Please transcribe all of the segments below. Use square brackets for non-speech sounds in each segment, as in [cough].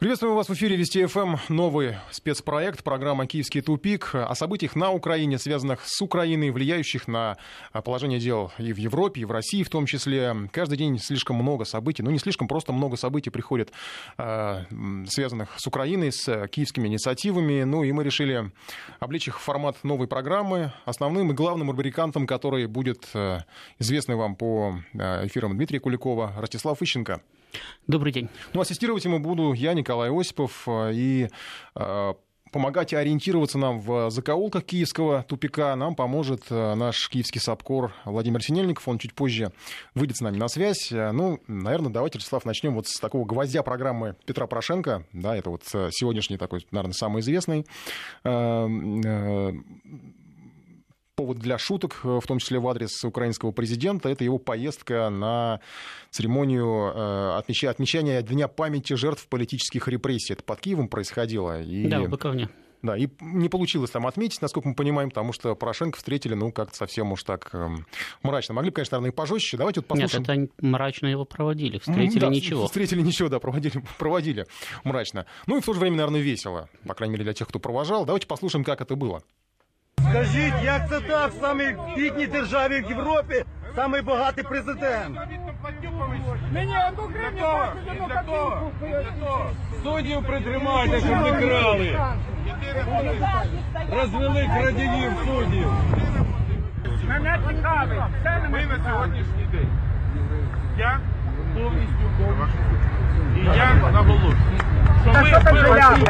Приветствуем вас в эфире Вести ФМ. Новый спецпроект, программа «Киевский тупик» о событиях на Украине, связанных с Украиной, влияющих на положение дел и в Европе, и в России в том числе. Каждый день слишком много событий, ну не слишком, просто много событий приходит, э, связанных с Украиной, с киевскими инициативами. Ну и мы решили облечь их в формат новой программы. Основным и главным рубрикантом, который будет э, известный вам по э, эфирам Дмитрия Куликова, Ростислав Ищенко. Добрый день. Ну, ассистировать ему буду я, Николай Осипов, э, и э, помогать ориентироваться нам в закоулках киевского тупика нам поможет э, наш киевский САПКОР Владимир Синельников. Он чуть позже выйдет с нами на связь. Ну, наверное, давайте, Ростислав, начнем вот с такого гвоздя программы Петра Порошенко. Да, это вот сегодняшний такой, наверное, самый известный повод для шуток, э, в том числе в адрес украинского президента, это его поездка на церемонию э, отмечания, отмечания Дня памяти жертв политических репрессий. Это под Киевом происходило. И... Да, в Быковне. Да, и не получилось там отметить, насколько мы понимаем, потому что Порошенко встретили, ну, как-то совсем уж так э, мрачно. Могли бы, конечно, наверное, и пожестче. Давайте вот послушаем. Нет, это мрачно его проводили, встретили да, ничего. Встретили ничего, да, проводили, [laughs] проводили мрачно. Ну и в то же время, наверное, весело, по крайней мере, для тех, кто провожал. Давайте послушаем, как это было. Скажіть, як це так в самій бідній державі в Європі, самий багатий президент? Мені одну гривню одну копійку. Суддів притримайте, щоб не крали. Розвели крадіїв суддів. Мене цікавить. Це Ми на сьогоднішній день. Я повністю повністю. І я наголошую, що Та ми що там.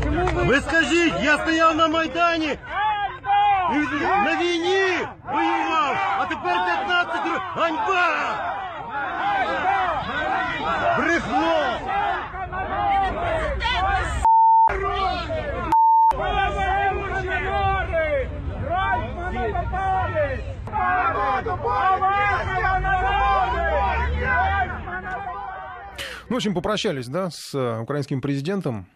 Що ви скажіть, я стояв на Майдані і на війні воював, а тепер 15 років. Ганьба! Брехло! Пенсіонери! Райфмана попали! Поважного Ну, в общем, попрощались, да, с э, украинским президентом.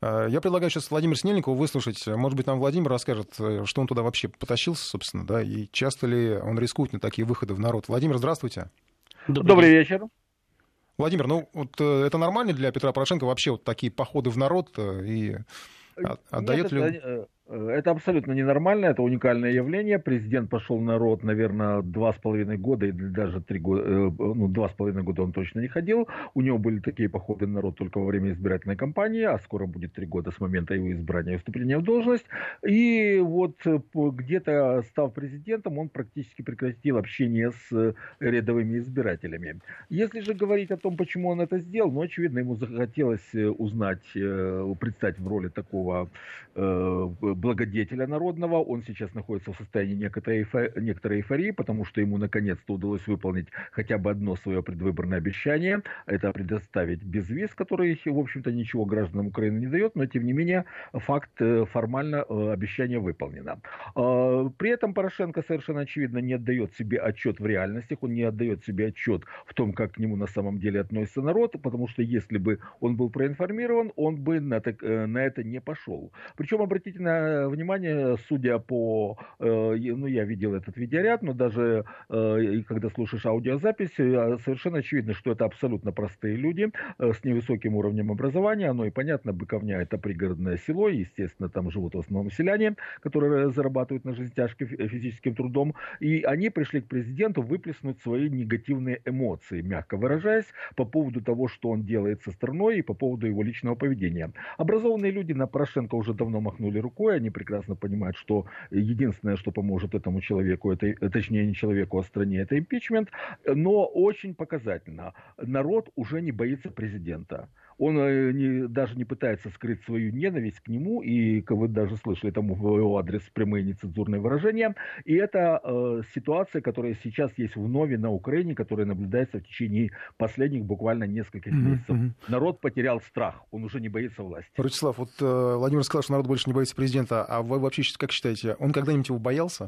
Э, Я предлагаю сейчас Владимир Снельникову выслушать. Может быть, нам Владимир расскажет, э, что он туда вообще потащился, собственно, да, и часто ли он рискует на такие выходы в народ. Владимир, здравствуйте. Добрый, день. вечер. Владимир, ну вот это нормально для Петра Порошенко вообще вот такие походы в народ и а- отдает Нет, ли... это, это абсолютно ненормально, это уникальное явление. Президент пошел в народ, наверное, два с половиной года, или даже три года, э, ну, два с половиной года он точно не ходил. У него были такие походы в народ только во время избирательной кампании, а скоро будет три года с момента его избрания и вступления в должность. И вот э, где-то став президентом, он практически прекратил общение с э, рядовыми избирателями. Если же говорить о том, почему он это сделал, ну, очевидно, ему захотелось э, узнать, э, предстать в роли такого э, благодетеля народного. Он сейчас находится в состоянии некоторой, некоторой эйфории, потому что ему наконец-то удалось выполнить хотя бы одно свое предвыборное обещание. Это предоставить безвиз, который, в общем-то, ничего гражданам Украины не дает, но, тем не менее, факт э, формально э, обещание выполнено. А, При этом Порошенко совершенно очевидно не отдает себе отчет в реальностях, он не отдает себе отчет в том, как к нему на самом деле относится народ, потому что если бы он был проинформирован, он бы на, так- э, на это не пошел. Причем, обратите на внимание, судя по, э, ну, я видел этот видеоряд, но даже э, и когда слушаешь аудиозапись, э, совершенно очевидно, что это абсолютно простые люди э, с невысоким уровнем образования. Оно и понятно, Быковня это пригородное село, естественно, там живут в основном селяне, которые зарабатывают на жизнь тяжким фи- физическим трудом. И они пришли к президенту выплеснуть свои негативные эмоции, мягко выражаясь, по поводу того, что он делает со страной и по поводу его личного поведения. Образованные люди на Порошенко уже давно махнули рукой, они прекрасно понимают, что единственное, что поможет этому человеку, это, э, точнее не человеку, а стране, это импичмент, но очень показательно. Народ уже не боится президента. Он э, не- даже не пытается скрыть свою ненависть к нему, и, как вы даже слышали там в его адрес прямые нецензурные выражения. И это э, ситуация, которая сейчас есть в Нове на Украине, которая наблюдается в течение последних буквально нескольких месяцев. мгм. Народ потерял страх, он уже не боится власти. Ростислав, вот э, Владимир сказал, что народ больше не боится президента, а вы вообще как считаете, он когда-нибудь его боялся?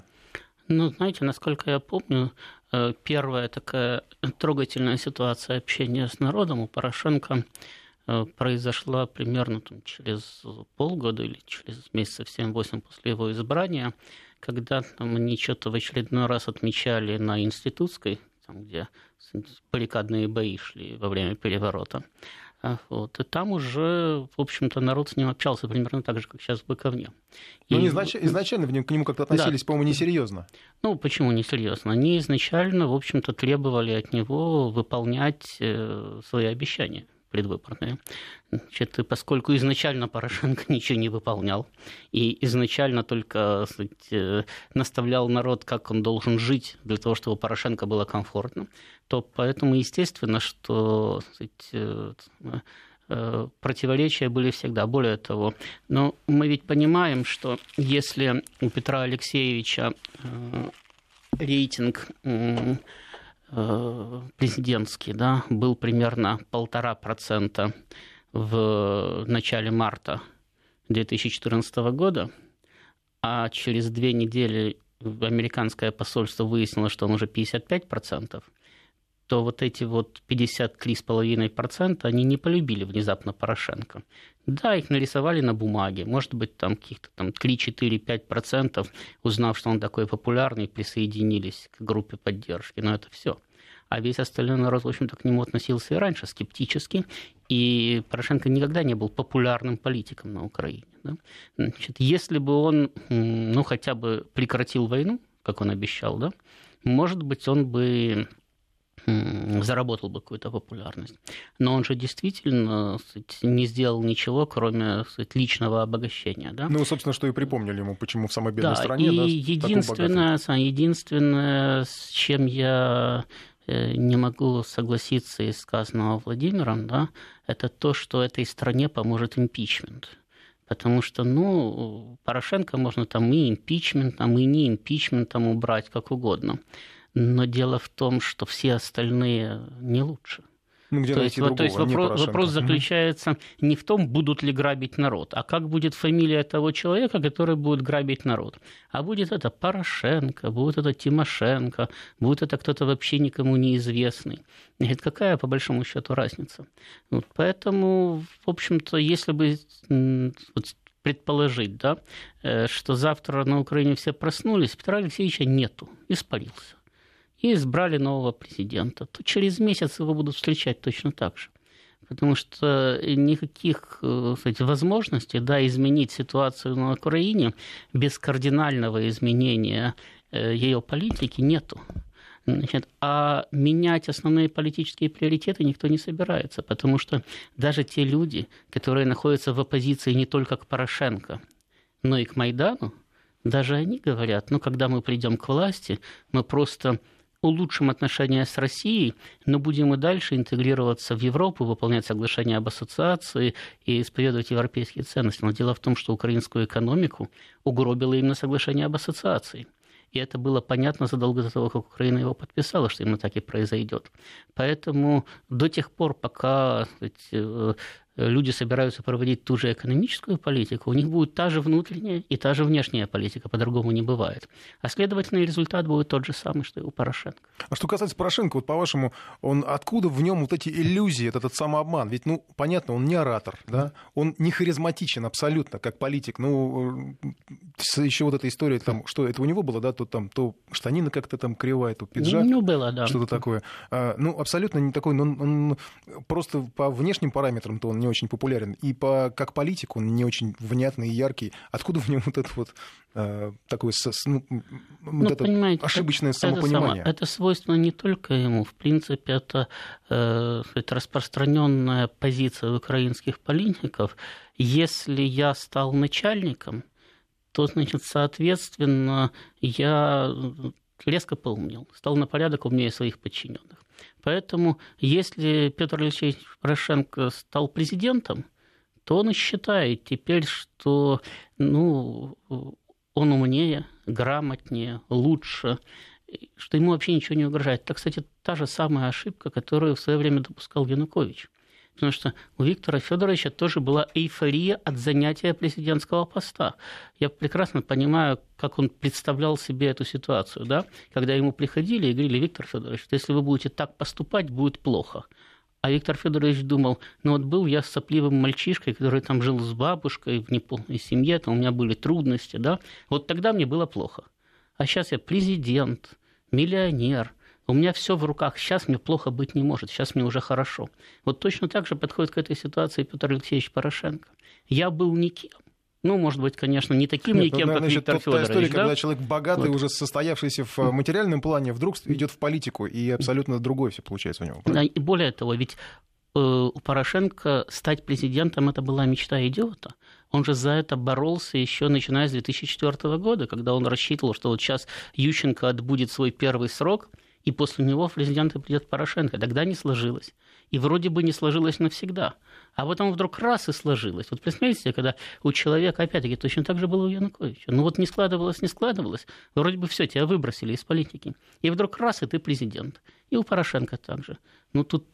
Ну, знаете, насколько я помню, э, первая такая трогательная ситуация общения с народом у Порошенко произошла примерно там, через полгода или через месяцев 7-8 после его избрания, когда там, они что-то в очередной раз отмечали на Институтской там, где баррикадные бои шли во время переворота. А, вот. И там уже, в общем-то, народ с ним общался примерно так же, как сейчас в Быковне. Но и... изначально к нему как-то относились, да. по-моему, несерьезно. Ну, почему несерьезно? Они изначально, в общем-то, требовали от него выполнять э, свои обещания предвыборные. Значит, поскольку изначально Порошенко [laughs] ничего не выполнял, и изначально только сказать, наставлял народ, как он должен жить для того, чтобы Порошенко было комфортно, то поэтому естественно, что сказать, э, противоречия были всегда. Более того, но мы ведь понимаем, что если у Петра Алексеевича рейтинг Э, президентский, да, был примерно полтора процента в начале марта 2014 года, а через две недели американское посольство выяснило, что он уже 55 процентов, то вот эти вот 53,5% они не полюбили внезапно Порошенко. Да, их нарисовали на бумаге, может быть, там каких-то там 3-4-5%, узнав, что он такой популярный, присоединились к группе поддержки, но это все. А весь остальной народ, в общем-то, к нему относился и раньше скептически, и Порошенко никогда не был популярным политиком на Украине. Да? Значит, если бы он, ну, хотя бы прекратил войну, как он обещал, да, может быть, он бы заработал бы какую-то популярность. Но он же действительно сказать, не сделал ничего, кроме сказать, личного обогащения. Да? Ну, собственно, что и припомнили ему, почему в самой бедной да, стране. И да, единственное, единственное, с чем я не могу согласиться из сказанного Владимиром, да, это то, что этой стране поможет импичмент. Потому что, ну, Порошенко можно там и импичментом, и не импичментом убрать, как угодно. Но дело в том, что все остальные не лучше. Ну, где то, есть, другого, то есть вопрос, вопрос заключается не в том, будут ли грабить народ, а как будет фамилия того человека, который будет грабить народ. А будет это Порошенко, будет это Тимошенко, будет это кто-то вообще никому неизвестный. Говорит, какая по большому счету разница? Вот, поэтому, в общем-то, если бы вот, предположить, да, э, что завтра на Украине все проснулись, Петра Алексеевича нету, испарился и избрали нового президента, то через месяц его будут встречать точно так же. Потому что никаких э, кстати, возможностей да, изменить ситуацию на Украине без кардинального изменения э, ее политики нету. Значит, а менять основные политические приоритеты никто не собирается, потому что даже те люди, которые находятся в оппозиции не только к Порошенко, но и к Майдану, даже они говорят, ну, когда мы придем к власти, мы просто улучшим отношения с Россией, но будем и дальше интегрироваться в Европу, выполнять соглашение об ассоциации и исповедовать европейские ценности. Но дело в том, что украинскую экономику угробило именно соглашение об ассоциации. И это было понятно задолго до того, как Украина его подписала, что именно так и произойдет. Поэтому до тех пор, пока сказать, э, люди собираются проводить ту же экономическую политику, у них будет та же внутренняя и та же внешняя политика, по-другому не бывает. А следовательно, результат будет тот же самый, что и у Порошенко. А что касается Порошенко, вот по-вашему, он откуда в нем вот эти иллюзии, этот, этот самообман? Ведь, ну, понятно, он не оратор, да, он не харизматичен абсолютно, как политик. Ну, еще вот эта история, там, что это у него было, да, то там, то штанина как-то там кривая, то пиджак. Ну, было, да. Что-то такое. А, ну, абсолютно не такой, но он, он просто по внешним параметрам то он не очень популярен. И по, как политик он не очень внятный и яркий. Откуда в нем вот это вот э, такое ну, ну, это ошибочное это, самопонимание? Это, это свойственно не только ему. В принципе, это, э, это распространенная позиция украинских политиков. Если я стал начальником, то, значит, соответственно, я резко поумнел, стал на порядок умнее своих подчиненных. Поэтому, если Петр Алексеевич Порошенко стал президентом, то он и считает теперь, что ну, он умнее, грамотнее, лучше, что ему вообще ничего не угрожает. Это, кстати, та же самая ошибка, которую в свое время допускал Янукович. Потому что у Виктора Федоровича тоже была эйфория от занятия президентского поста. Я прекрасно понимаю, как он представлял себе эту ситуацию, да? когда ему приходили и говорили, Виктор Федорович, если вы будете так поступать, будет плохо. А Виктор Федорович думал, ну вот был я сопливым мальчишкой, который там жил с бабушкой в неполной семье, там у меня были трудности, да, вот тогда мне было плохо. А сейчас я президент, миллионер, У меня все в руках. Сейчас мне плохо быть не может. Сейчас мне уже хорошо. Вот точно так же подходит к этой ситуации Петр Алексеевич Порошенко. Я был никем. Ну, может быть, конечно, не таким Нет, никем, ну, как значит, Виктор та Федорович. история, да? когда человек богатый, Вот. уже состоявшийся в э, материальном плане, вдруг идет в политику, и абсолютно другое все получается у него. Да, и более того, ведь э, у Порошенко стать президентом это была мечта идиота. Он же за это боролся еще начиная с 2004 года, когда он рассчитывал, что вот сейчас Ющенко отбудет свой первый срок, и после него в президенты придет Порошенко. Тогда не сложилось. И вроде бы не сложилось навсегда. А потом вдруг раз и сложилось. Вот представляете, себе, когда у человека, опять-таки, точно так же было у Януковича. Ну вот не складывалось, не складывалось. Вроде бы все, тебя выбросили из политики. И вдруг раз, и ты президент. И у Порошенко также. Ну тут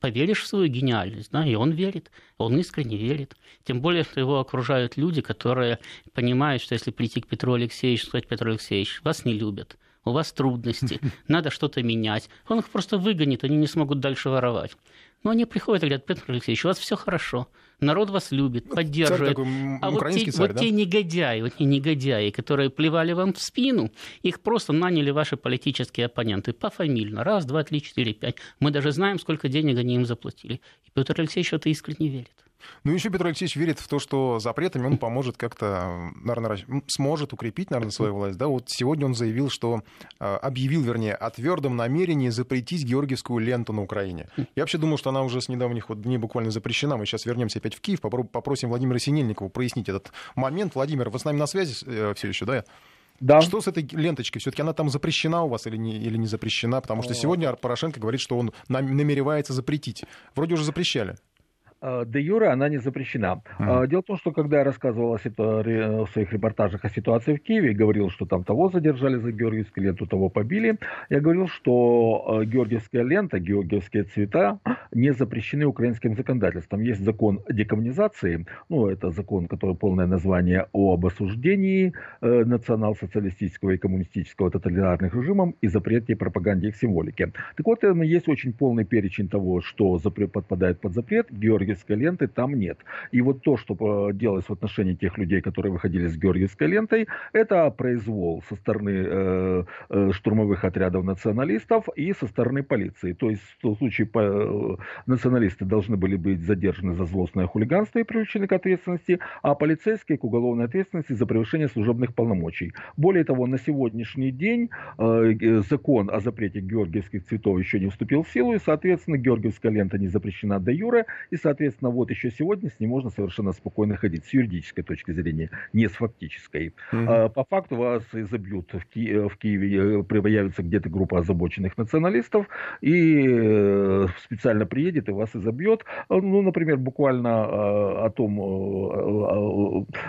поверишь в свою гениальность, да, и он верит, он искренне верит. Тем более, что его окружают люди, которые понимают, что если прийти к Петру Алексеевичу сказать, Петр Алексеевич, вас не любят, у вас трудности, [laughs] надо что-то менять. Он их просто выгонит, они не смогут дальше воровать. Но они приходят и говорят, Петр Алексеевич, у вас все хорошо, народ вас любит, поддерживает. такой, м, а вот те, царь, вот да? те негодяи, вот те негодяи, которые плевали вам в спину, их просто наняли ваши политические оппоненты пофамильно. Раз, два, три, четыре, пять. Мы даже знаем, сколько денег они им заплатили. И Петр Алексеевич в это искренне верит. Ну, еще Петр Алексеевич верит в то, что запретами он поможет как-то, наверное, сможет укрепить, наверное, свою власть. Да? Вот сегодня он заявил, что э, объявил, вернее, о твердом намерении запретить георгиевскую ленту на Украине. Я вообще думал, что она уже с недавних вот дней буквально запрещена. Мы сейчас вернемся опять в Киев, попро- попросим Владимира Синельникова прояснить этот момент. Владимир, вы с нами на связи все еще, да? Да. Что с этой ленточкой? Все-таки она там запрещена у вас или не, или не запрещена? Потому что сегодня Порошенко говорит, что он нам- намеревается запретить. Вроде уже запрещали. Э, Де юре она не запрещена. Мгм. Э, Дело в том, что когда я рассказывал о ситу- в своих репортажах о ситуации в Киеве, говорил, что там того задержали за георгиевскую ленту, того побили, я говорил, что э, георгиевская лента, георгиевские цвета не запрещены украинским законодательством. Есть закон о декоммунизации, ну, это закон, который полное название об осуждении э, национал-социалистического и коммунистического тоталитарных режимов и запрете пропаганде их символики. Так вот, э, есть очень полный перечень того, что запре- подпадает под запрет. Георгиевской ленты там нет. И вот то, что э, делалось в отношении тех людей, которые выходили с Георгиевской лентой, это произвол со стороны э, э, штурмовых отрядов националистов и со стороны полиции. То есть в случае по- э, националисты должны были быть задержаны за злостное хулиганство и привлечены к ответственности, а полицейские к уголовной ответственности за превышение служебных полномочий. Более того, на сегодняшний день э, закон о запрете георгиевских цветов еще не вступил в силу, и, соответственно, георгиевская лента не запрещена до юре, и, соответственно, вот еще сегодня с ней можно совершенно спокойно ходить, с юридической точки зрения, не с фактической. А, По факту вас изобьют в, Ки- в Киеве, э, появится где-то группа озабоченных националистов, и э, специально приедет и вас изобьет. Э, Ну, например, буквально э, о том, э,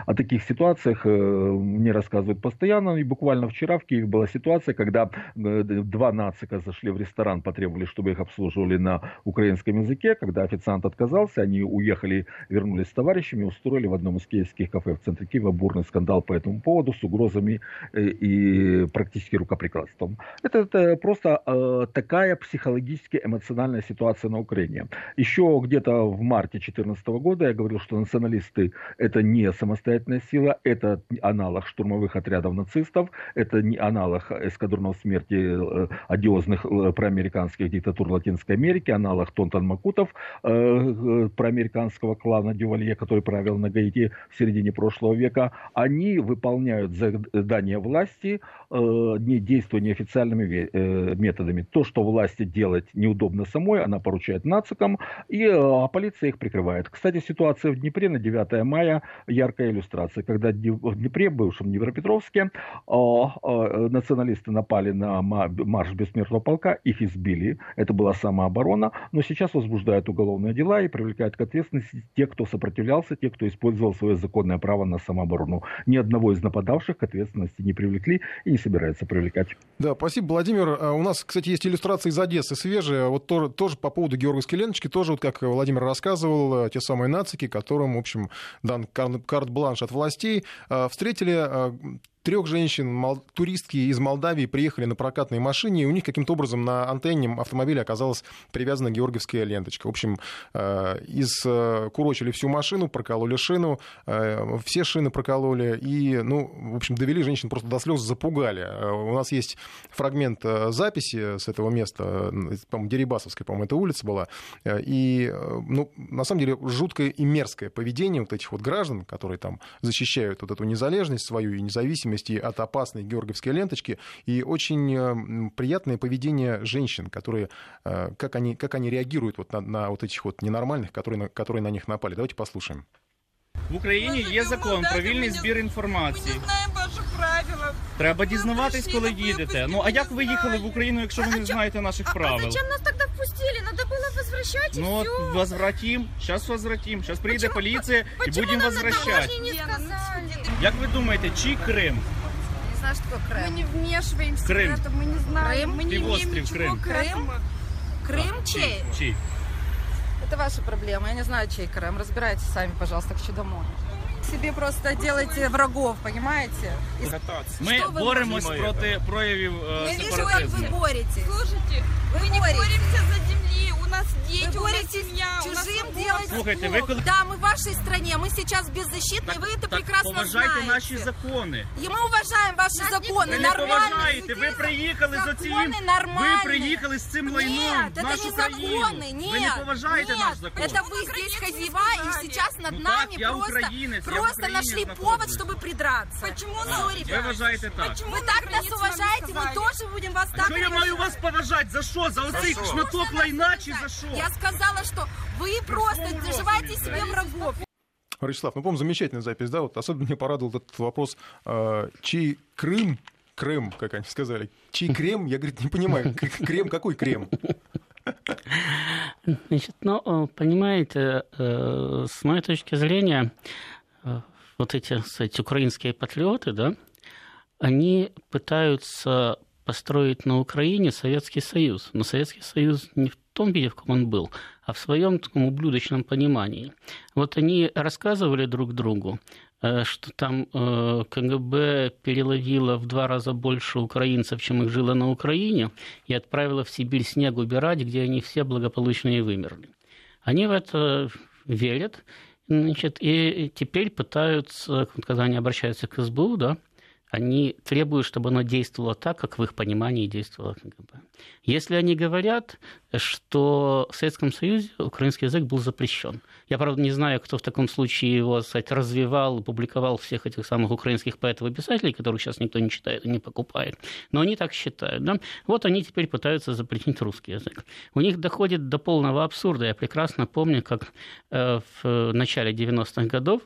о, таких ситуациях э, мне рассказывают постоянно, и буквально вчера в Киеве была ситуация, когда э, два нацика зашли в ресторан, потребовали, чтобы их обслуживали на украинском языке, когда официант отказался, они уехали, вернулись с товарищами, устроили в одном из киевских кафе в центре Киева бурный скандал по этому поводу с угрозами э, и практически рукоприкладством. Это, это просто э, такая психологически эмоциональная ситуация на Украине. Еще где-то в марте 2014 года я говорил, что националисты это не самостоятельная сила, это аналог штурмовых отрядов нацистов, это не аналог эскадронов смерти э, одиозных э, проамериканских диктатур Латинской Америки, аналог Тонтон Макутов, э, э, проамериканского клана Дювалье, который правил на Гаити в середине прошлого века, они выполняют задания власти, э, не действуя неофициальными э, методами. То, что власти делать неудобно самой, она поручает нацикам, и э, полиция их прикрывает. Кстати, ситуация в Днепре на 9 мая яркая иллюстрация. Когда в Днепре, бывшем Днепропетровске, националисты напали на ма- марш бессмертного полка, их избили. Это была самооборона. Но сейчас возбуждают уголовные дела и привлекают к ответственности тех, кто сопротивлялся, тех, кто использовал свое законное право на самооборону. Ни одного из нападавших к ответственности не привлекли и не собираются привлекать. Да, спасибо, Владимир. А У нас, кстати, есть иллюстрации из Одессы свежие. Вот тоже, тоже по поводу георгиевской ленточки, тоже, вот как Владимир рассказывал, э, те самые нацики, которым, в общем, дан кар- карт-бланш от властей, э, встретили э, трех женщин, мол, туристки из Молдавии, приехали на прокатной машине, и у них каким-то образом на антенне автомобиля оказалась привязана георгиевская ленточка. В общем, э, из э, курочили всю машину, прокололи шину, э, все шины прокололи, и, ну, в общем, довели женщин просто до слез, запугали. У нас есть фрагмент записи с этого места, по-моему, Дерибасовская, по-моему, эта улица была, и, ну, на самом деле, жуткое и мерзкое поведение вот этих вот граждан, которые там защищают вот эту незалежность свою и независимость, зависимости от опасной георгиевской ленточки, и очень э, приятное поведение женщин, которые, э, как они, как они реагируют вот на, на вот этих вот ненормальных, которые на, которые на них напали. Давайте послушаем. В Україні є закон про вільний збір інформації. Ми не знаємо ваших правил. Треба дізнаватись, коли їдете. Ну а як ви їхали в Україну, якщо ви не знаєте наших правил? Зачем нас тогда впустили? Надо было возвращать и Ну от все. возвратим, зараз возвратим. Зараз приїде Почему- поліція і Почему будемо нам на возвращати. таможне не сказали? Як ви думаєте, чий Крим? Не знаю, что такое Мы Крым. не вмешиваемся Крым. в это, мы не знаем. Крым? Мы не имеем Півострів ничего Крим. к этому. Крым чей? Чий? Это ваша проблема. Я не знаю, чей Крым. Разбирайтесь сами, пожалуйста, хочу домой. Себе просто делайте врагов, понимаете? И Ми Що ви боремось можете? проти проявів е, Я вижу, как сепаратизму. вы боретесь. Слушайте, Вы мы не боретесь. боремся за земли. У нас дети, Вы у нас боретесь семья, у нас чужим свобода. делать Слушайте, зло. вы коли- Да, мы в вашей стране, мы сейчас беззащитны, и вы это Так прекрасно поважайте знаете. наші закони. И мы уважаем ваши законы, Ви не нормально. поважаєте, ви приїхали з оцім, Закони ви нормальные. приїхали з цим лайном Нет, в это нашу не країну. законы, нет. Ви не поважаєте нет, наш закон. Это вы здесь хозяева, и сейчас над Ну нами так, я просто, украинец, я в просто нашли повод, чтобы придраться. Почему Всё, нам- Ви вважаєте так. Почему Вы на так нас границе нам не уважаете, мы сказали? тоже будем вас так Що я маю вас поважати? За що? За оцей Что шматок нас лайна чи за що? Я сказала, что вы просто розумі, себе врагов. Ростислав, ну, по-моему, замечательная запись, да? Вот особенно меня порадовал этот вопрос, э, чей Крым, Крым, как они сказали, чей крем, я, говорит, не понимаю, крем, какой крем? Значит, ну, э, понимаете, э, с моей точки зрения, вот эти, кстати, украинские патриоты, да, они пытаются построить на Украине Советский Союз. Но Советский Союз не в том виде, в каком он был, а в своем таком ублюдочном понимании. Вот они рассказывали друг другу, э, что там э, КГБ переловило в два раза больше украинцев, чем их жило на Украине, и отправило в Сибирь снег убирать, где они все благополучно и вымерли. Они в это верят, значит, и теперь пытаются, когда они обращаются к СБУ, да, они требуют, чтобы оно действовало так, как в их понимании действовало КГБ. Если они говорят, что в Советском Союзе украинский язык был запрещен, я, правда, не знаю, кто в таком случае его, кстати, развивал, публиковал всех этих самых украинских поэтов и писателей, которых сейчас никто не читает и не покупает, но они так считают. Да? Вот они теперь пытаются запретить русский язык. У них доходит до полного абсурда. Я прекрасно помню, как э, в начале 90-х годов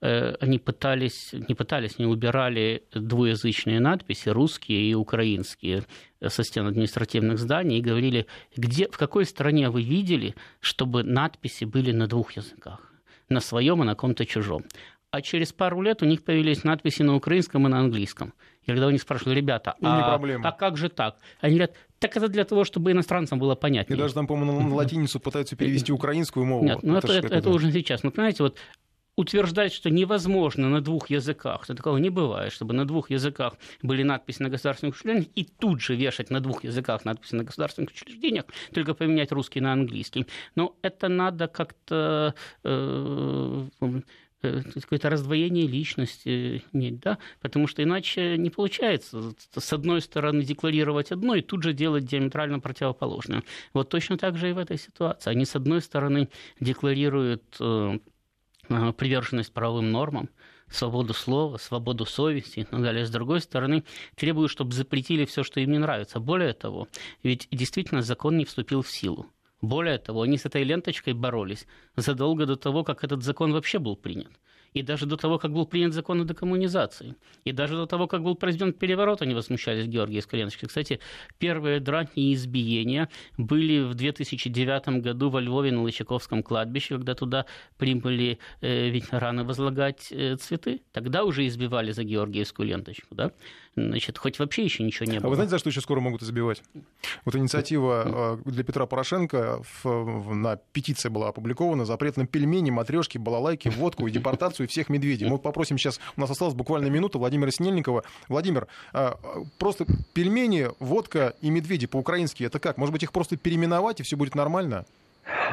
э, они пытались, не пытались, не убирали двуязычные надписи, русские и украинские, со стен административных зданий и говорили, где, в какой стране вы видели, чтобы надписи были на двух языках, на своем и на ком-то чужом. А через пару лет у них появились надписи на украинском и на английском. И когда у них спрашивали, ребята, И не а, а как же так? Они говорят, так это для того, чтобы иностранцам было И понятнее. даже там, по-моему, на латиницу пытаются перевести украинскую мову. Нет, ну это, это, какая-то- это уже сейчас. Ну, понимаете, вот утверждать, что невозможно на двух языках, что такого не бывает, чтобы на двух языках были надписи на государственных учреждениях, и тут же вешать на двух языках надписи на государственных учреждениях, только поменять русский на английский. Но это надо как-то э, э, какое-то раздвоение личности иметь, да, потому что иначе не получается с одной стороны декларировать одно и тут же делать диаметрально противоположное. Вот точно так же и в этой ситуации. Они с одной стороны декларируют э, приверженность правовым нормам, свободу слова, свободу совести и так далее. С другой стороны, требуют, чтобы запретили все, что им не нравится. Более того, ведь действительно закон не вступил в силу. Более того, они с этой ленточкой боролись задолго до того, как этот закон вообще был принят. И даже до того, как был принят закон о декоммунизации. И даже до того, как был произведен переворот, они возмущались Георгиевской ленточкой. Кстати, первые драки и избиения были в 2009 году во Львове на Лычаковском кладбище, когда туда прибыли э, ветераны возлагать э, цветы. Тогда уже избивали за Георгиевскую ленточку. Да? Значит, хоть вообще еще ничего не было. А вы знаете, за что еще скоро могут избивать? Вот инициатива э, для Петра Порошенко в, в, на петиции была опубликована, запрет на пельмени, матрешки, балалайки, водку и депортацию всех медведей. Мы попросим сейчас, у нас осталась буквально минута, Владимира Снельникова. Владимир, э, просто пельмени, водка и медведи по-украински, это как? Может быть, их просто переименовать, и все будет нормально?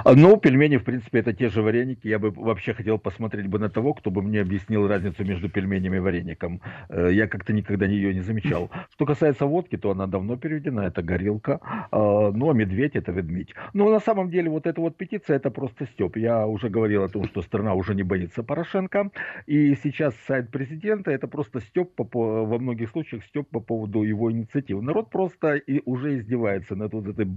Ну, пельмени, в принципе, это те же вареники. Я бы вообще хотел посмотреть бы на того, кто бы мне объяснил разницу между пельменями и вареником. Э, я как-то никогда ее не замечал. [laughs] Что касается водки, то она давно переведена, это горилка. А, ну, а медведь это ведмедь. Но на самом деле вот эта вот петиция, это просто степ. Я уже говорил о том, что страна уже не боится Порошенко. И сейчас сайт президента, это просто степ по, во многих случаях степ по поводу его инициативы. Народ просто и уже издевается над вот этой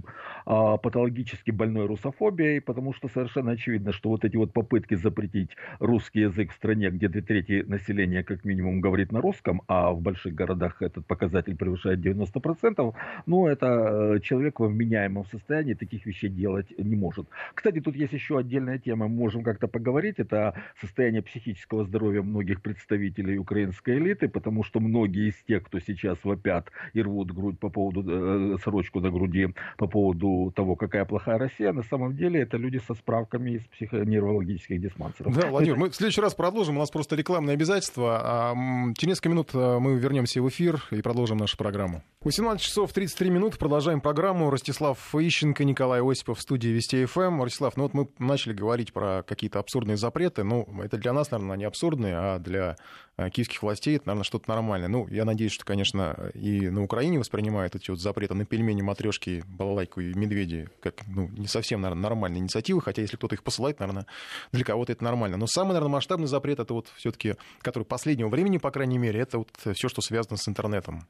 а, патологически больной русофобией русофобией, потому что совершенно очевидно, что вот эти вот попытки запретить русский язык в стране, где две трети населения как минимум говорит на русском, а в больших городах этот показатель превышает 90%, ну, это э, человек во вменяемом состоянии таких вещей делать не может. Кстати, тут есть еще отдельная тема, мы можем как-то поговорить, это состояние психического здоровья многих представителей украинской элиты, потому что многие из тех, кто сейчас вопят и рвут грудь по поводу, э, сорочку на груди по поводу того, какая плохая Россия, на самом деле деле это люди со справками из психоневрологических диспансеров. Да, Владимир, мы в следующий раз продолжим. У нас просто рекламное обязательство. А через несколько минут э, мы вернемся в эфир и продолжим нашу программу. 18 часов 33 минут. Продолжаем программу. Ростислав Ищенко, Николай Осипов в студии Вести ФМ. Эм. Ростислав, ну вот мы начали говорить про какие-то абсурдные запреты. Ну, это для нас, наверное, не абсурдные, а для э, киевских властей это, наверное, что-то нормальное. Ну, я надеюсь, что, конечно, и на Украине воспринимают эти вот запреты на пельмени, матрешки, балалайку и медведи как, ну, не совсем, наверное, нормальные инициативы, хотя если кто-то их посылает, наверное, для кого-то это нормально. Но самый, наверное, масштабный запрет, это вот все-таки, который последнего времени, по крайней мере, это вот все, что связано с интернетом.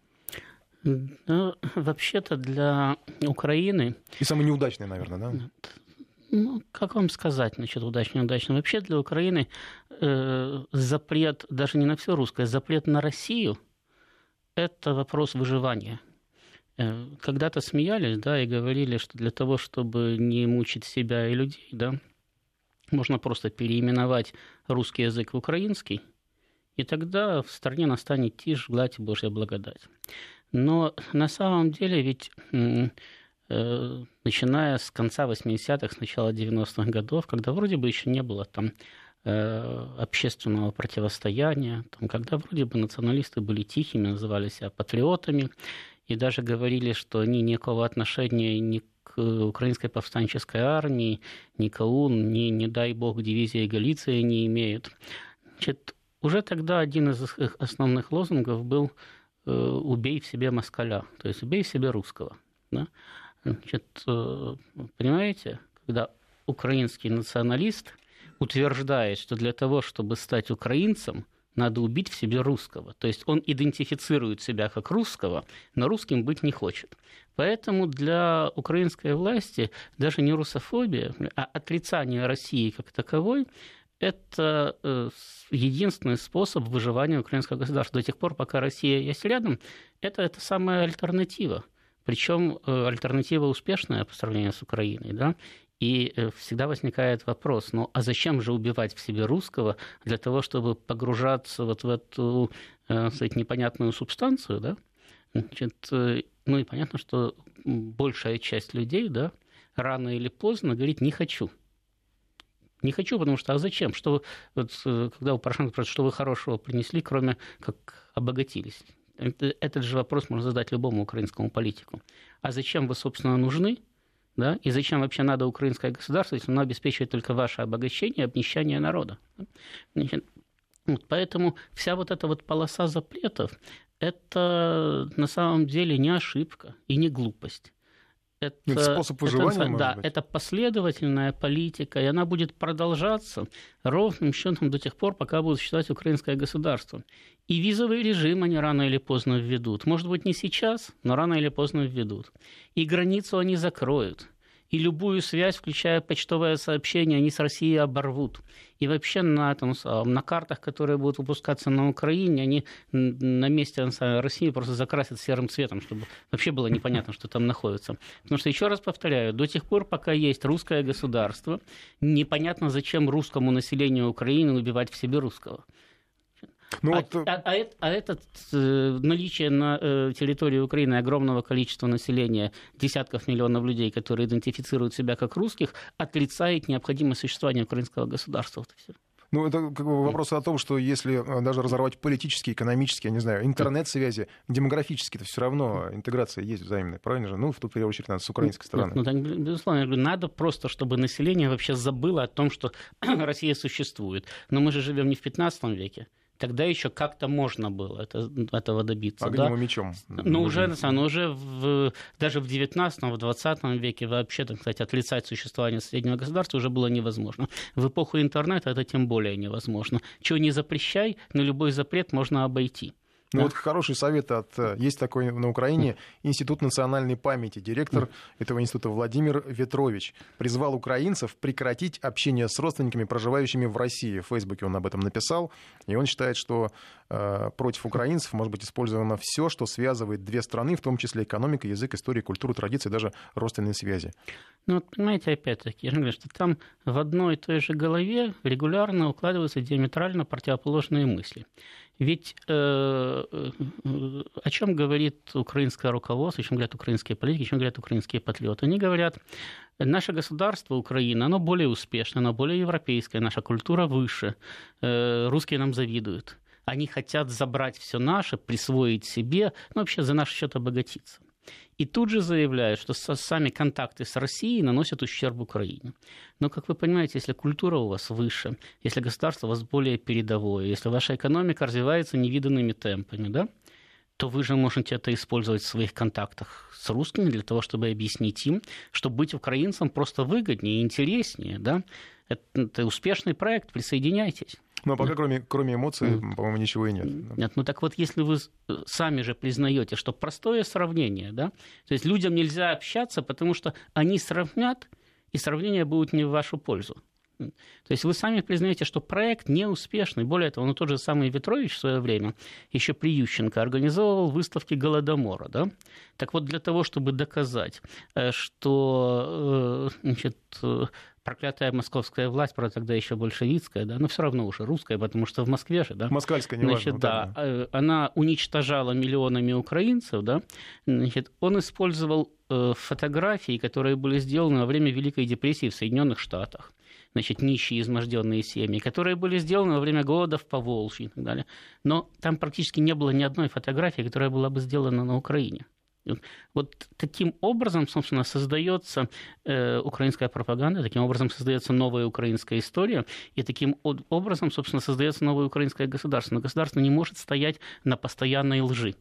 Ну, вообще-то для Украины... И самый неудачный, наверное, да? Ну, как вам сказать насчет удачно неудачно? Вообще для Украины э, запрет даже не на все русское, запрет на Россию – это вопрос выживания – когда-то смеялись, да, и говорили, что для того, чтобы не мучить себя и людей, да, можно просто переименовать русский язык в украинский, и тогда в стране настанет тишь, гладь и Божья благодать. Но на самом деле ведь э, начиная с конца 80-х, с начала 90-х годов, когда вроде бы еще не было там э, общественного противостояния, там, когда вроде бы националисты были тихими, называли себя патриотами, и даже говорили, что они никакого отношения ни к украинской повстанческой армии, ни к ОУН, ни, не дай бог, дивизии Галиции не имеют. Значит, уже тогда один из их основных лозунгов был э, «убей в себе москаля», то есть «убей в себе русского». Да? Значит, э, понимаете, когда украинский националист утверждает, что для того, чтобы стать украинцем, надо убить в себе русского. То есть он идентифицирует себя как русского, но русским быть не хочет. Поэтому для украинской власти даже не русофобия, а отрицание России как таковой это э, единственный способ выживания украинского государства. До тех пор, пока Россия есть рядом, это, это самая альтернатива. Причем э, альтернатива успешная по сравнению с Украиной. Да? И э, всегда возникает вопрос, ну а зачем же убивать в себе русского для того, чтобы погружаться вот в эту, э, сказать, непонятную субстанцию, да? Значит, э, ну и понятно, что большая часть людей, да, рано или поздно говорит «не хочу». Не хочу, потому что а зачем? Что вот, когда у Порошенко спрашивают, что вы хорошего принесли, кроме как обогатились? Этот же вопрос можно задать любому украинскому политику. А зачем вы, собственно, нужны? Да? И зачем вообще надо украинское государство, если оно обеспечивает только ваше обогащение и обнищание народа? Значит, вот, поэтому вся вот эта вот полоса запретов – это на самом деле не ошибка и не глупость. Это, это способ выживания, это, Да, быть? это последовательная политика, и она будет продолжаться ровным счетом до тех пор, пока будут считать украинское государство. И визовый режим они рано или поздно введут. Может быть, не сейчас, но рано или поздно введут. И границу они закроют и любую связь, включая почтовое сообщение, они с Россией оборвут. И вообще на, этом, на картах, которые будут выпускаться на Украине, они на месте России просто закрасят серым цветом, чтобы вообще было непонятно, что там находится. Потому что, еще раз повторяю, до тех пор, пока есть русское государство, непонятно, зачем русскому населению Украины убивать в себе русского. Ну, а, вот... э, а, а, а это э, наличие на э, территории Украины огромного количества населения, десятков миллионов людей, которые идентифицируют себя как русских, отрицает необходимость существования украинского государства. Вот и всё. Ну, это как бы вопрос о том, что если э, даже разорвать политические, экономические, я не знаю, интернет-связи, демографически, то все равно интеграция есть взаимная, правильно же? Ну, в ту первую очередь, надо с украинской стороны. Ну, так, безусловно, я говорю, надо просто, чтобы население вообще забыло о том, что [clears throat] Россия существует. Но мы же живем не в 15 веке. Тогда еще как-то можно было это, этого добиться. да? Огнем и мечом. Ну, уже, на самом- уже в, даже в 19 в 20 веке вообще, так сказать, отрицать существование соседнего государства уже было невозможно. В эпоху интернета это тем более невозможно. Чего не запрещай, но любой запрет можно обойти. Ну, Да. вот хороший совет от... э, Есть такой на Украине [laughs] Институт национальной памяти. Директор этого института Владимир Ветрович призвал украинцев прекратить общение с родственниками, проживающими в России. В Фейсбуке он об этом написал. И он считает, что э, против украинцев может быть использовано все, что связывает две страны, в том числе экономика, язык, история, культуру, традиции, даже родственные связи. Ну, вот понимаете, опять-таки, я говорю, что там в одной и той же голове регулярно укладываются диаметрально противоположные мысли. Ведь э, э, о чем говорит украинское руководство, о чем говорят украинские политики, о чем говорят украинские патриоты? Они говорят, наше государство Украина, оно более успешное, оно более европейское, наша культура выше, э, русские нам завидуют. Они хотят забрать все наше, присвоить себе, ну, вообще за наш счет обогатиться. И тут же заявляют, что сами контакты с Россией наносят ущерб Украине. Но, как вы понимаете, если культура у вас выше, если государство у вас более передовое, если ваша экономика развивается невиданными темпами, да, то вы же можете это использовать в своих контактах с русскими для того, чтобы объяснить им, что быть украинцем просто выгоднее интереснее. Да? Это, это успешный проект, присоединяйтесь. Но пока кроме, кроме эмоций, по-моему, ничего и нет. Нет, ну так вот, если вы сами же признаете, что простое сравнение, да, то есть людям нельзя общаться, потому что они сравнят, и сравнение будет не в вашу пользу. То есть вы сами признаете, что проект неуспешный. Более того, ну, тот же самый Ветрович в свое время, еще при Ющенко, организовывал выставки Голодомора. Да? Так вот, для того, чтобы доказать, э, что э, значит, э, проклятая московская власть, правда, тогда еще большевистская, да, но все равно уже русская, потому что в Москве же, да, Москальская, неважно. Значит, вот да, э, она уничтожала миллионами украинцев, да, значит, он использовал фотографии, которые были сделаны во время Великой депрессии в Соединенных Штатах, значит, нищие, изможденные семьи, которые были сделаны во время голода в Поволжье и так далее. Но там практически не было ни одной фотографии, которая была бы сделана на Украине. Вот- таким образом, собственно, создается э, украинская пропаганда, таким образом создается новая украинская история, и таким образом, собственно, создается новое украинское государство. Но государство не может стоять на постоянной лжи.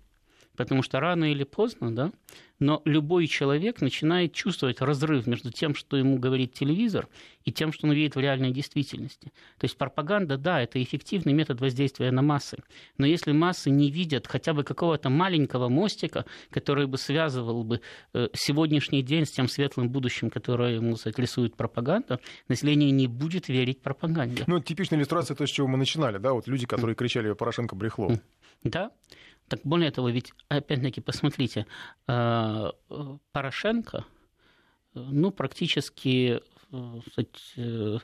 Потому что рано или поздно, да, но любой человек начинает чувствовать разрыв между тем, что ему говорит телевизор, и тем, что он видит в реальной действительности. То есть пропаганда, да, это эффективный метод воздействия на массы. Но если массы не видят хотя бы какого-то маленького мостика, который бы связывал бы э, сегодняшний день с тем светлым будущим, которое ему сказать, рисует пропаганда, население не будет верить пропаганде. Ну, типичная иллюстрация то, с чего мы начинали, да, вот люди, которые кричали «Порошенко брехло». Да. Так более того, ведь, опять-таки, посмотрите, э, Порошенко, ну, практически, э, сказать, э,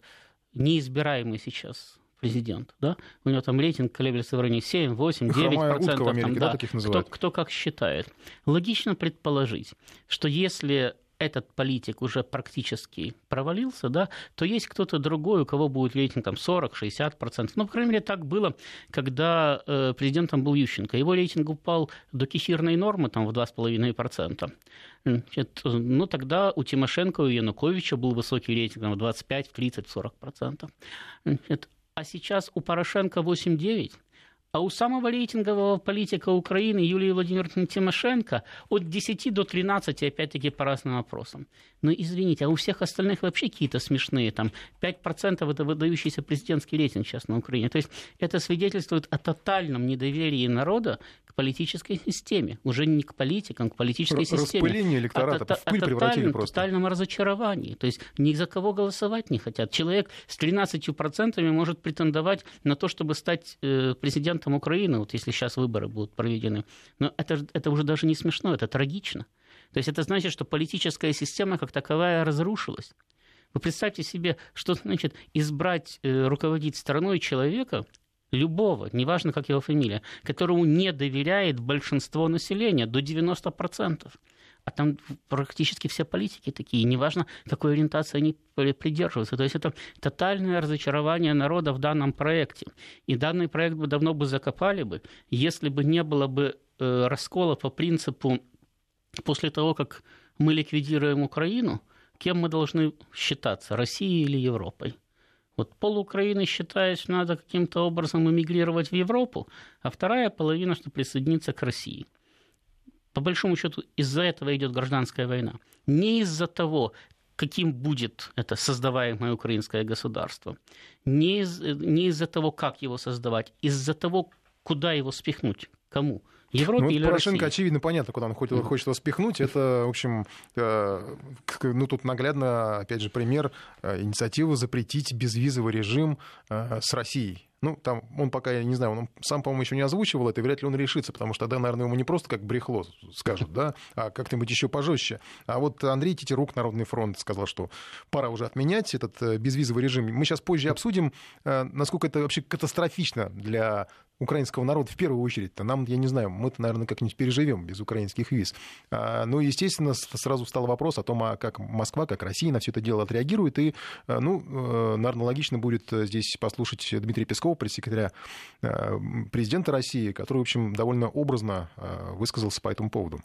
неизбираемый сейчас президент, да? У него там рейтинг колеблется в районе 7, 8, 9 Хромая утка в процентов. Америке, там, да, да. таких кто, кто как считает. Логично предположить, что если этот политик уже практически провалился, да, то есть кто-то другой, у кого будет рейтинг там 40-60%. Ну, по крайней мере, так было, когда э, президентом был Ющенко. Его рейтинг упал до кефирной нормы там, в 2,5%. Значит, ну, тогда у Тимошенко и у Януковича был высокий рейтинг там, в 25, в 30, в 40%. Значит, а сейчас у Порошенко 8,9%. А у самого рейтингового политика Украины Юлии Владимировны Тимошенко от 10 до 13, опять-таки, по разным вопросам. Но извините, а у всех остальных вообще какие-то смешные, там 5% это выдающийся президентский рейтинг сейчас на Украине. То есть это свидетельствует о тотальном недоверии народа политической системе. Уже не к политикам, к политической Р- системе. распыление электората а, в пыль о превратили просто. тотальном разочаровании. То есть ни за кого голосовать не хотят. Человек с 13% может претендовать на то, чтобы стать э, президентом Украины, вот если сейчас выборы будут проведены. Но это, это уже даже не смешно, это трагично. То есть это значит, что политическая система как таковая разрушилась. Вы представьте себе, что значит избрать, э, руководить страной человека, любого, неважно, как его фамилия, которому не доверяет большинство населения, до 90%. А там практически все политики такие, неважно, какой ориентации они придерживаются. То есть это тотальное разочарование народа в данном проекте. И данный проект бы давно бы закопали бы, если бы не было бы э, раскола по принципу после того, как мы ликвидируем Украину, кем мы должны считаться, Россией или Европой. Вот пол Украины считает, что надо каким-то образом эмигрировать в Европу, а вторая половина, что присоединиться к России. По большому счету, из-за этого идет гражданская война. Не из-за того, каким будет это создаваемое украинское государство, не, из, не из-за того, как его создавать, из-за того, куда его спихнуть, кому – Европе ну, или Порошенко, России? очевидно, понятно, куда он хочет, хочет его спихнуть. Это, в общем, э, ну, тут наглядно, опять же, пример э, инициативы запретить безвизовый режим э, с Россией. Ну, там он пока, я не знаю, он сам, по-моему, еще не озвучивал это, и вряд ли он решится, потому что тогда, наверное, ему не просто как брехло скажут, да, а как-нибудь еще пожестче. А вот Андрей Тетерук, Народный фронт, сказал, что пора уже отменять этот безвизовый режим. Мы сейчас позже обсудим, насколько это вообще катастрофично для украинского народа в первую очередь-то. Нам, я не знаю, мы-то, наверное, как-нибудь переживем без украинских виз. А, ну, естественно, сразу встал вопрос о том, а как Москва, как Россия на все это дело отреагирует. И, а, ну, э, наверное, логично будет здесь послушать Дмитрия Пескова, пресс-секретаря э, президента России, который, в общем, довольно образно э, высказался по этому поводу.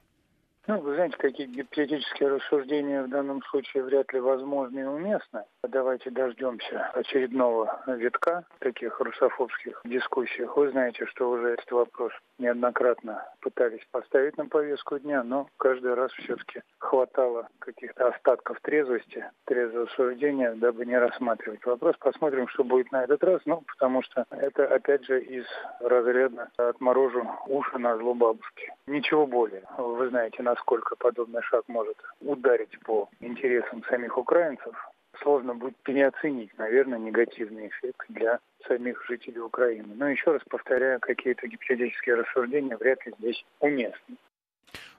Ну, вы знаете, какие гипотетические рассуждения в данном случае вряд ли возможны и уместны. Давайте дождемся очередного витка таких русофобских дискуссиях. Вы знаете, что уже этот вопрос неоднократно пытались поставить на повестку дня, но каждый раз все-таки хватало каких-то остатков трезвости, трезвого суждения, дабы не рассматривать вопрос. Посмотрим, что будет на этот раз, ну, потому что это, опять же, из разряда «отморожу уши на зло бабушки». Ничего более. Вы знаете, насколько подобный шаг может ударить по интересам самих украинцев, сложно будет переоценить, наверное, негативный эффект для самих жителей Украины. Но еще раз повторяю, какие-то гипотетические рассуждения вряд ли здесь уместны.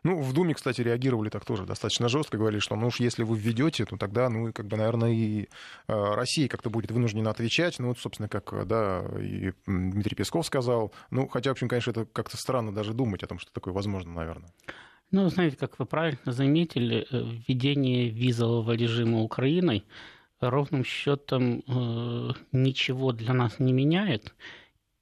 Ну, в Думе, кстати, реагировали так тоже достаточно жестко, говорили, что, ну уж если вы введете, то тогда, ну, как бы, наверное, и э, Россия как-то будет вынуждена отвечать. Ну, вот, собственно, как, да, и Дмитрий Песков сказал. Ну, хотя, в общем, конечно, это как-то странно даже думать о том, что такое возможно, наверное. Ну, знаете, как вы правильно заметили, э, введение визового режима Украиной ровным счетом э, ничего для нас не меняет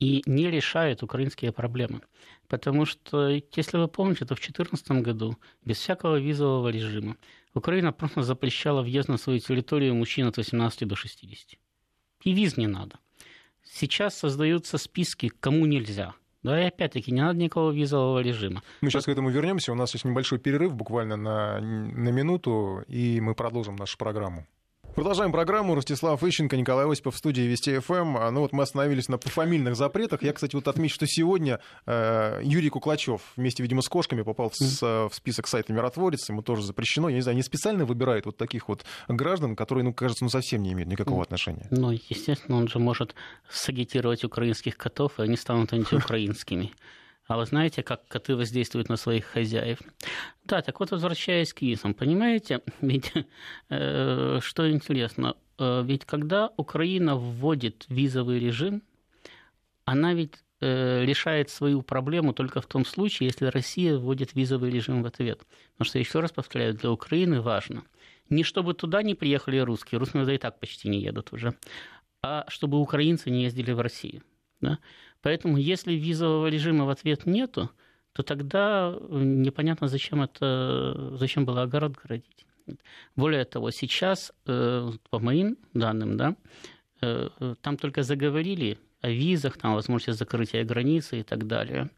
и не решает украинские проблемы. Потому что, если вы помните, то в 2014 году без всякого визового режима Украина просто запрещала въезд на свою территорию мужчин от 18 до 60. И виз не надо. Сейчас создаются списки, кому нельзя. Да, и опять-таки не надо никакого визового режима. Мы сейчас к этому вернемся. У нас есть небольшой перерыв, буквально на, на минуту, и мы продолжим нашу программу. Продолжаем программу. Ростислав Ищенко, Николай Осипов в студии Вести ФМ. А, ну вот мы остановились на пофамильных запретах. Я, кстати, вот отмечу, что сегодня э, Юрий Куклачев вместе, видимо, с кошками попал в, в список сайта «Миротворец». Ему тоже запрещено. Я не знаю, они специально выбирают вот таких вот граждан, которые, ну, кажется, ну, совсем не имеют никакого отношения. Ну, естественно, он же может сагитировать украинских котов, и они станут антиукраинскими. А вы знаете, как коты воздействуют на своих хозяев? Да, так вот, возвращаясь к визам, понимаете, [laughs] ведь э, что интересно, э, ведь когда Украина вводит визовый режим, она ведь э, решает свою проблему только в том случае, если Россия вводит визовый режим в ответ. Потому что, еще раз повторяю, для Украины важно не чтобы туда не приехали русские, русские и так почти не едут уже, а чтобы украинцы не ездили в Россию. Да? Поэтому если визового режима в ответ нету, то тогда непонятно, зачем, это, зачем было огород городить. Более того, сейчас, э, по моим данным, да, э, там только заговорили о визах, там возможности закрытия границы и так далее.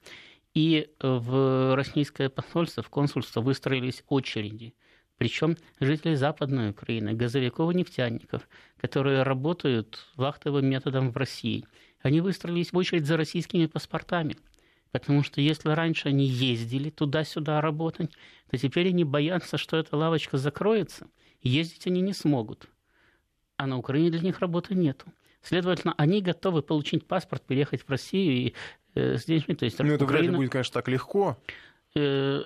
И в российское посольство, в консульство выстроились очереди. Причем жители Западной Украины, газовиков и нефтяников, которые работают вахтовым методом в России – они выстроились в очередь за российскими паспортами. Потому что если раньше они ездили туда-сюда работать, то теперь они боятся, что эта лавочка закроется, и ездить они не смогут. А на Украине для них работы нету. Следовательно, они готовы получить паспорт, переехать в Россию и э, с деньгами. То есть, ну, это Украина... вряд ли будет, конечно, так легко. Э,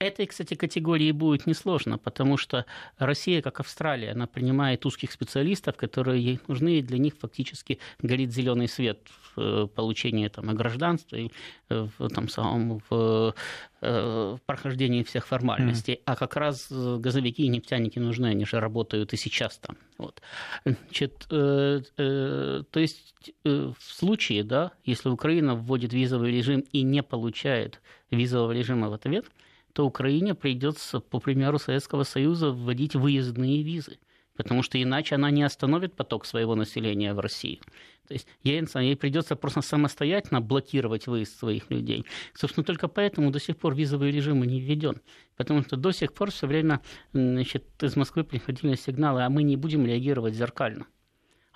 этой, кстати, категории будет несложно, потому что Россия, как Австралия, она принимает узких специалистов, которые ей нужны, и для них фактически горит зеленый свет в э, получении там, гражданства и э, в, там, самом, в, в прохождении всех формальностей. Mm. А как раз газовики и нефтяники нужны, они же работают и сейчас там. Вот. Значит, э, э, то есть э, в случае, да, если Украина вводит визовый режим и не получает визового режима в ответ, то Украине придется, по примеру Советского Союза, вводить выездные визы, потому что иначе она не остановит поток своего населения в Россию. То есть Ельцин, ей придется просто самостоятельно блокировать выезд своих людей. Собственно, только поэтому до сих пор визовый режим не введен. Потому что до сих пор все время значит, из Москвы приходили сигналы, а мы не будем реагировать зеркально.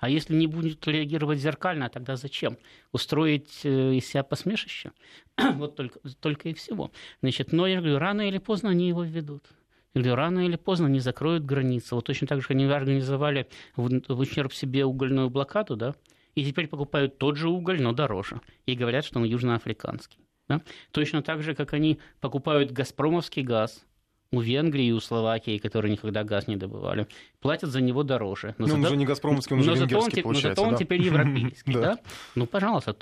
А если не будет реагировать зеркально, тогда зачем? Устроить э, из себя посмешище? [clears throat] вот только, только и всего. Значит, но я говорю, рано или поздно они его введут или рано или поздно они закроют границы. Вот точно так же они организовали в, в ущерб себе угольную блокаду, да, и теперь покупают тот же уголь, но дороже, и говорят, что он южноафриканский. Да? Точно так же, как они покупают газпромовский газ, у Венгрии и у Словакии, которые никогда газ не добывали, платят за него дороже. Но ну, зато... он уже не газпромовский, он уже но венгерский, зато он, Но зато он теперь европейский, [laughs] да? Ну, пожалуйста,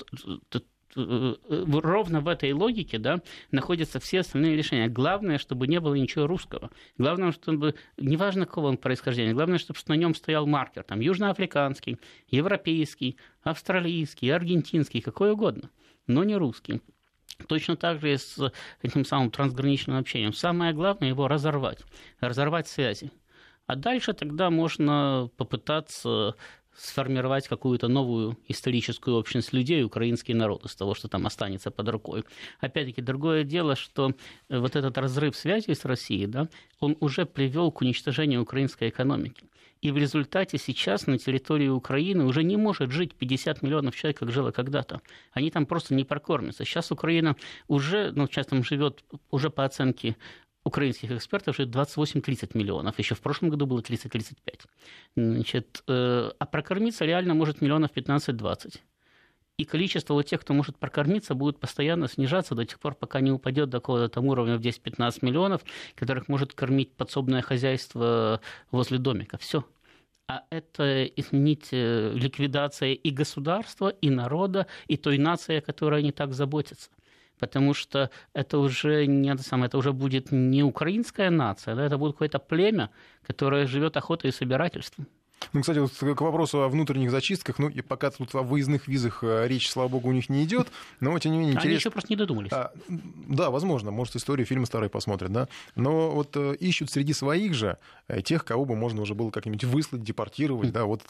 Э, э, ровно в этой логике да, находятся все остальные решения. Главное, чтобы не было ничего русского. Главное, чтобы, неважно какого он происхождения, главное, чтобы на нем стоял маркер, там, южноафриканский, европейский, австралийский, аргентинский, какой угодно, но не русский. Точно так же и с этим самым трансграничным общением. Самое главное его разорвать, разорвать связи. А дальше тогда можно попытаться сформировать какую-то новую историческую общность людей, украинский народ, из того, что там останется под рукой. Опять-таки, другое дело, что вот этот разрыв связи с Россией, да, он уже привел к уничтожению украинской экономики. И в результате сейчас на территории Украины уже не может жить 50 миллионов человек, как жило когда-то. Они там просто не прокормятся. Сейчас Украина уже, ну, сейчас там живет уже по оценке украинских экспертов уже 28-30 миллионов. Еще в прошлом году было 30-35. Значит, э, а прокормиться реально может миллионов 15-20. И количество вот тех, кто может прокормиться, будет постоянно снижаться до тех пор, пока не упадет до какого-то там уровня в 10-15 миллионов, которых может кормить подсобное хозяйство возле домика. Все. А это, извините, ликвидация и государства, и народа, и той нации, о которой они так заботятся потому что это уже не это самое, это уже будет не украинская нация, да, это будет какое-то племя, которое живет охотой и собирательством. Ну, кстати, вот к вопросу о внутренних зачистках, ну, и пока тут о выездных визах э, речь, слава богу, у них не идет, но, тем не менее, интересно... Они еще просто не додумались. А, да, возможно, может, историю фильма старые посмотрят, да, но вот э, ищут среди своих же э, тех, кого бы можно уже было как-нибудь выслать, депортировать, да, вот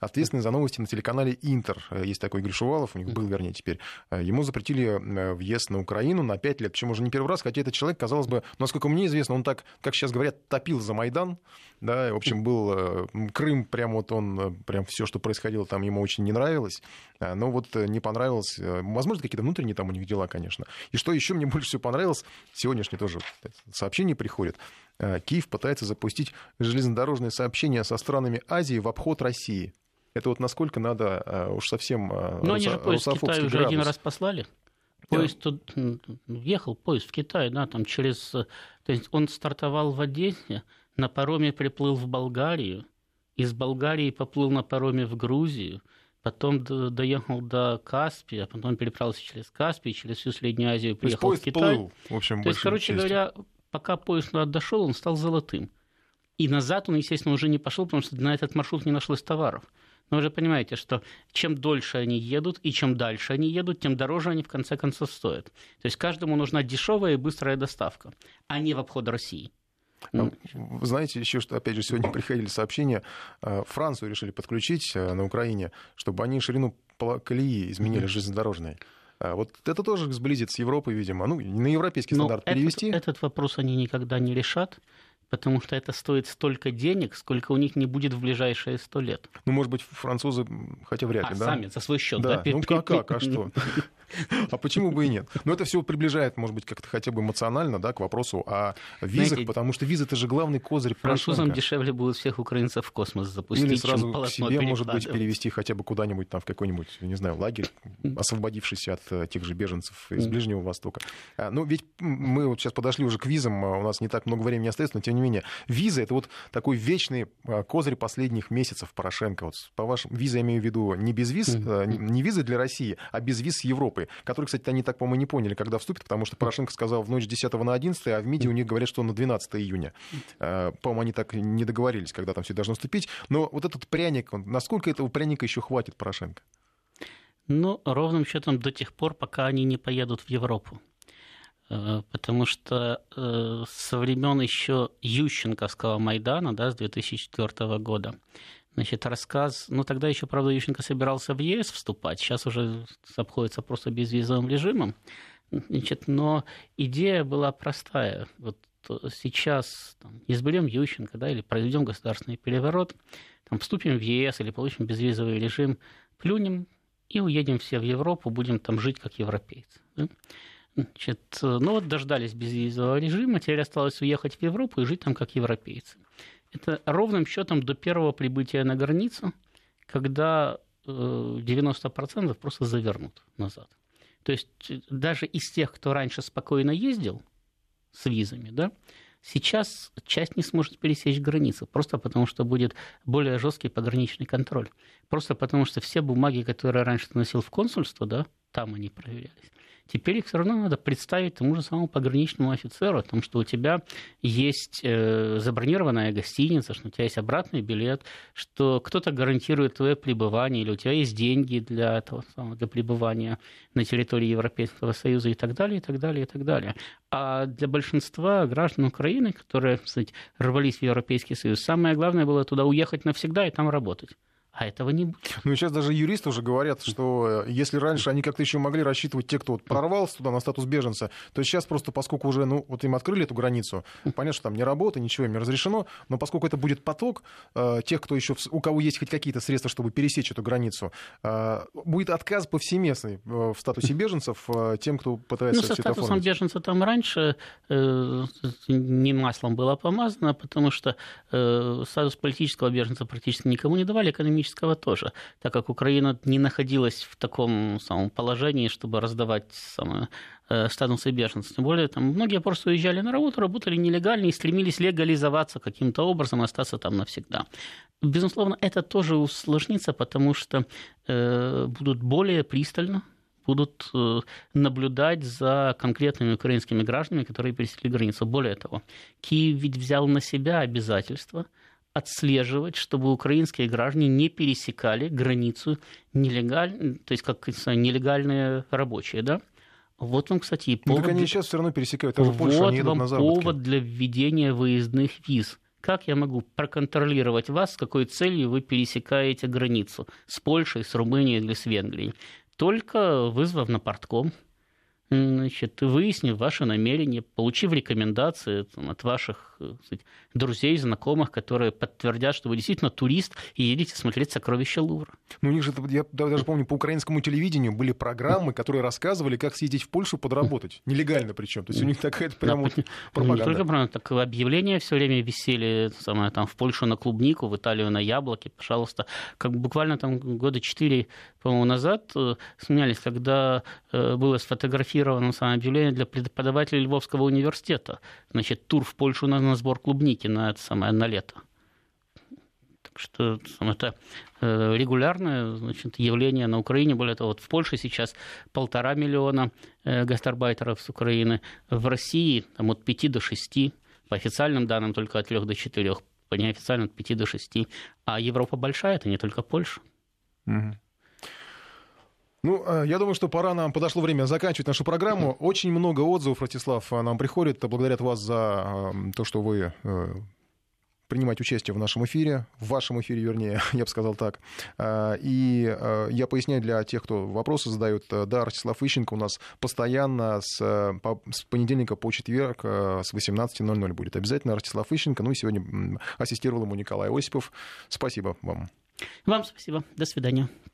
ответственный за новости на телеканале Интер, есть такой Игорь Шувалов, у них был, вернее, теперь, ему запретили въезд на Украину на 5 лет, причем уже не первый раз, хотя этот человек, казалось бы, насколько мне известно, он так, как сейчас говорят, топил за Майдан, да, в общем, был Крым прям вот он, э, прям все, что происходило там, ему очень не нравилось. А, но вот э, не понравилось. Э, возможно, какие-то внутренние там у них дела, конечно. И что еще мне [laughs] больше всего понравилось, сегодняшнее тоже сообщение приходит. Киев пытается запустить железнодорожные сообщения со странами Азии в обход России. Это вот насколько надо уж совсем Но они же поезд в Китай уже один раз послали. Поезд да. тут ехал, поезд в Китай, да, там через... То есть он стартовал в Одессе, на пароме приплыл в Болгарию, из Болгарии поплыл на пароме в Грузию, потом доехал до Каспия, потом переправился через Каспий, через всю Среднюю Азию, приехал в Китай. Плыл, в общем, То есть, короче частью. говоря, пока поезд дошел, он стал золотым. И назад он, естественно, уже не пошел, потому что на этот маршрут не нашлось товаров. Но вы же понимаете, что чем дольше они едут и чем дальше они едут, тем дороже они в конце концов стоят. То есть каждому нужна дешевая и быстрая доставка, а не в обход России. Ну, вы знаете, еще что, опять же, сегодня [laughs] приходили сообщения, э, Францию решили подключить э, на Украине, чтобы они ширину колеи изменили железнодорожной. А вот это тоже сблизит с Европой, видимо. Ну, на европейский Но стандарт перевести. Этот, этот вопрос они никогда не решат, потому что это стоит столько денег, сколько у них не будет в ближайшие сто лет. Ну, может быть, французы, хотя вряд ли, а, да? сами, за свой счет, да? да? Ну, как, как, а что? [laughs] [laughs] А почему бы и нет? Но это все приближает, может быть, как-то хотя бы эмоционально, да, к вопросу о визах, Знаете, потому что виза это же главный козырь Французам дешевле будет всех украинцев в космос запустить, Или сразу к себе, может быть, перевести хотя бы куда-нибудь там в какой-нибудь, не знаю, лагерь, освободившийся от э, тех же беженцев из. Ближнего Востока. А, Ну, ведь мы вот сейчас подошли уже к визам, а у нас не так много времени остается, но тем не менее, виза это вот такой вечный а, козырь последних месяцев Порошенко. Вот по вашим виза я имею в виду не без виз, э, не- визы для России, а без виз с Европы, которые, кстати, они так, по-моему, не поняли, когда вступит, потому что Порошенко сказал в ночь 10 на 11, а в МИДе у них говорят, что на 12 июня. Э, По-моему, они так не договорились, когда там все должно вступить. Но вот этот пряник, он- насколько этого пряника еще хватит Порошенко? Ну, ровным счетом до тех пор, пока они не поедут в Европу. Э, Потому что э, со времен еще Ющенковского Майдана, да, с 2004 года, значит, рассказ, ну тогда еще, правда, Ющенко собирался в ЕС вступать, сейчас уже обходится просто безвизовым режимом, значит, но идея была простая. Вот э, сейчас там, изберем Ющенко, да, или проведем государственный переворот, там, вступим в ЕС или получим безвизовый режим, плюнем и уедем все в Европу, будем там жить как европейцы. да. Значит, э, ну вот дождались безвизового режима, теперь осталось уехать в Европу и жить там как европейцы. Это ровным счетом до первого прибытия на границу, когда э, 90% просто завернут назад. То есть э, даже из тех, кто раньше спокойно ездил с визами, да, сейчас часть не сможет пересечь границу, просто потому что будет более жесткий пограничный контроль. Просто потому что все бумаги, которые раньше ты носил в консульство, да, там они проверялись. Теперь их все равно надо представить тому же самому пограничному офицеру, о том, что у тебя есть э, забронированная гостиница, что у тебя есть обратный билет, что кто-то гарантирует твое пребывание, или у тебя есть деньги для этого самого, для пребывания на территории Европейского Союза и так далее, и так далее, и так далее. А для большинства граждан Украины, которые, кстати, рвались в Европейский Союз, самое главное было туда уехать навсегда и там работать. А этого не будет. Ну и сейчас даже юристы уже говорят, что э, если раньше они как-то еще могли рассчитывать те, кто вот прорвался туда на статус беженца, то сейчас просто, поскольку уже, ну, вот им открыли эту границу, понятно, что там не работа, ничего им не разрешено, но поскольку это будет поток э, тех, кто еще, у кого есть хоть какие-то средства, чтобы пересечь эту границу, э, будет отказ повсеместный э, в статусе [laughs] беженцев э, тем, кто пытается Ну, со статусом оформить. беженца там раньше э, не маслом было помазано, потому что э, статус политического беженца практически никому не давали, экономического тоже, так как Украина не находилась в таком самом положении, чтобы раздавать самое, э, статусы беженцев. Тем более, там многие просто уезжали на работу, работали нелегально и стремились легализоваться каким-то образом, остаться там навсегда. Безусловно, это тоже усложнится, потому что э, будут более пристально будут э, наблюдать за конкретными украинскими гражданами, которые пересекли границу. Более того, Киев ведь взял на себя обязательство отслеживать, чтобы украинские граждане не пересекали границу нелегально, то есть как нелегальные рабочие, да? Вот вам, кстати, и Ну, повод... так они сейчас все равно пересекают, даже Польшу, вот они едут вам повод для введения выездных виз. Как я могу проконтролировать вас, с какой целью вы пересекаете границу с Польшей, с Румынией или с Венгрией? Только вызвав на портком, значит, выяснив ваши намерения, получив рекомендации там, от ваших э, сказать, друзей, знакомых, которые подтвердят, что вы действительно турист и едете смотреть сокровища Лувра. Ну, у них же, я даже помню, по украинскому телевидению были программы, которые рассказывали, как съездить в Польшу подработать. Нелегально причем. То есть у них такая прям вот Ну, Не пропаганда. только про так объявления все время висели, самое, там, в Польшу на клубнику, в Италию на яблоки, пожалуйста. Как буквально там года четыре, по-моему, назад э, сменялись, когда э, было сфотографировано самое объявление для преподавателей Львовского университета. Значит, тур в Польшу на, на сбор клубники на это самое на лето. Так что это э, регулярное значит, явление на Украине. Более того, вот в Польше сейчас полтора миллиона э, гастарбайтеров с Украины. В России там, от 5 до 6, по официальным данным только от 3 до 4, по неофициальным от 5 до 6. А Европа большая, это не только Польша. Мгм. Ну, э, я думаю, что пора нам, подошло время заканчивать нашу программу. Очень много отзывов, Ростислав, э, нам приходит. Благодарят вас за э, то, что вы принимаете участие в нашем эфире, в вашем эфире, вернее, [laughs] я бы сказал так. И я поясняю для тех, кто вопросы задает. Да, Ростислав Ищенко у нас постоянно с, с понедельника по четверг с 18.00 будет. Обязательно Ростислав Ищенко. Ну и сегодня ассистировал ему Николай Осипов. Спасибо вам. Вам спасибо. До свидания.